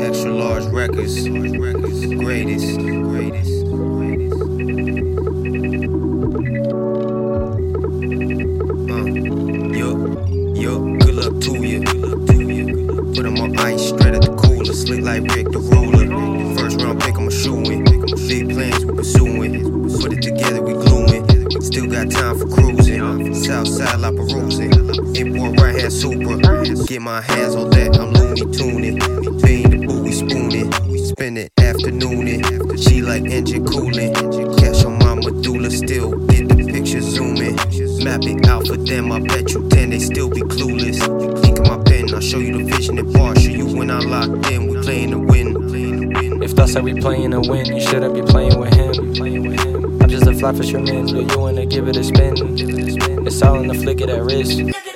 Extra large records, greatest, greatest. Uh, good luck to you. Put 'em on ice, straight at the cooler, slick like Rick the ruler. First round pick, I'm a shoe in. Big plans we pursuing. Put it together, got time for cruising. Southside La Perusa. Import right hand Supra. Get my hands on that, I'm loony tuning. Bean the booty spooning. We spend it afternooning. She like engine cooling. Cash on my medulla, still get the picture zooming. Map it out for them, I bet you 10 they still be clueless. Think of my pen, I'll show you the vision and bar. Show you when I locked in, we playing to win. If that's how we playing to win, you shouldn't be playing with him. Fly fisherman, do you wanna give it a spin? It's all in the flick of that wrist.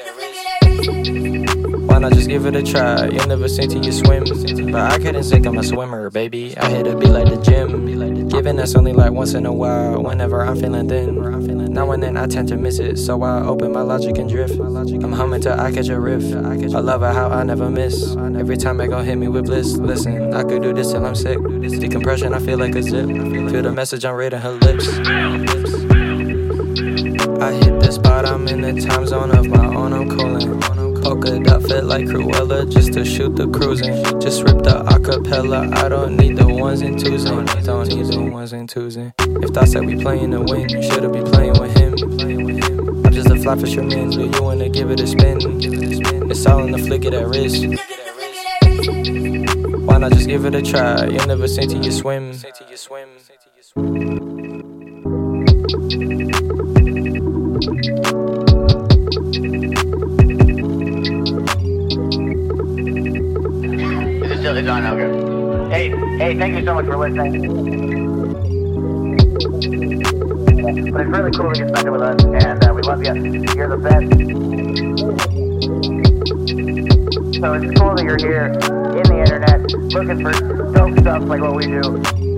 Why not just give it a try? You'll never sink till you swim. But I couldn't sink, I'm a swimmer, baby. I hit a be like the gym. Giving that's only like once in a while, whenever I'm feeling thin. Now and then I tend to miss it, so I open my logic and drift. I'm humming till I catch a riff. I love it how I never miss. Every time it gon' hit me with bliss. Listen, I could do this till I'm sick. Decompression, I feel like a zip. Feel the message, I'm reading her lips. I hit the spot, I'm in the time zone of my own, I'm fit like Cruella just to shoot the cruising. Just rip the acapella, I don't need the ones and twos in. Don't need the ones and twos. If thoughts that we playing to win, you should've be playing with him. I'm just a fly fisherman, do you wanna give it a spin? It's all in the flick of that wrist. Why not just give it a try? You'll never sink till you swim. Is it still? It's on. Okay. Hey, hey, thank you so much for listening. But it's really cool that you spent with us, and uh, we love you. You're the best. So it's cool that you're here in the internet looking for dope stuff like what we do.